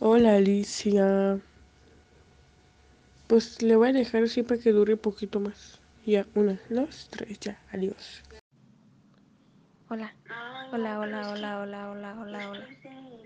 Hola Alicia. Pues le voy a dejar siempre que dure un poquito más. Ya, una, dos, tres, ya, adiós. Hola, hola, hola, hola, hola, hola, hola, hola.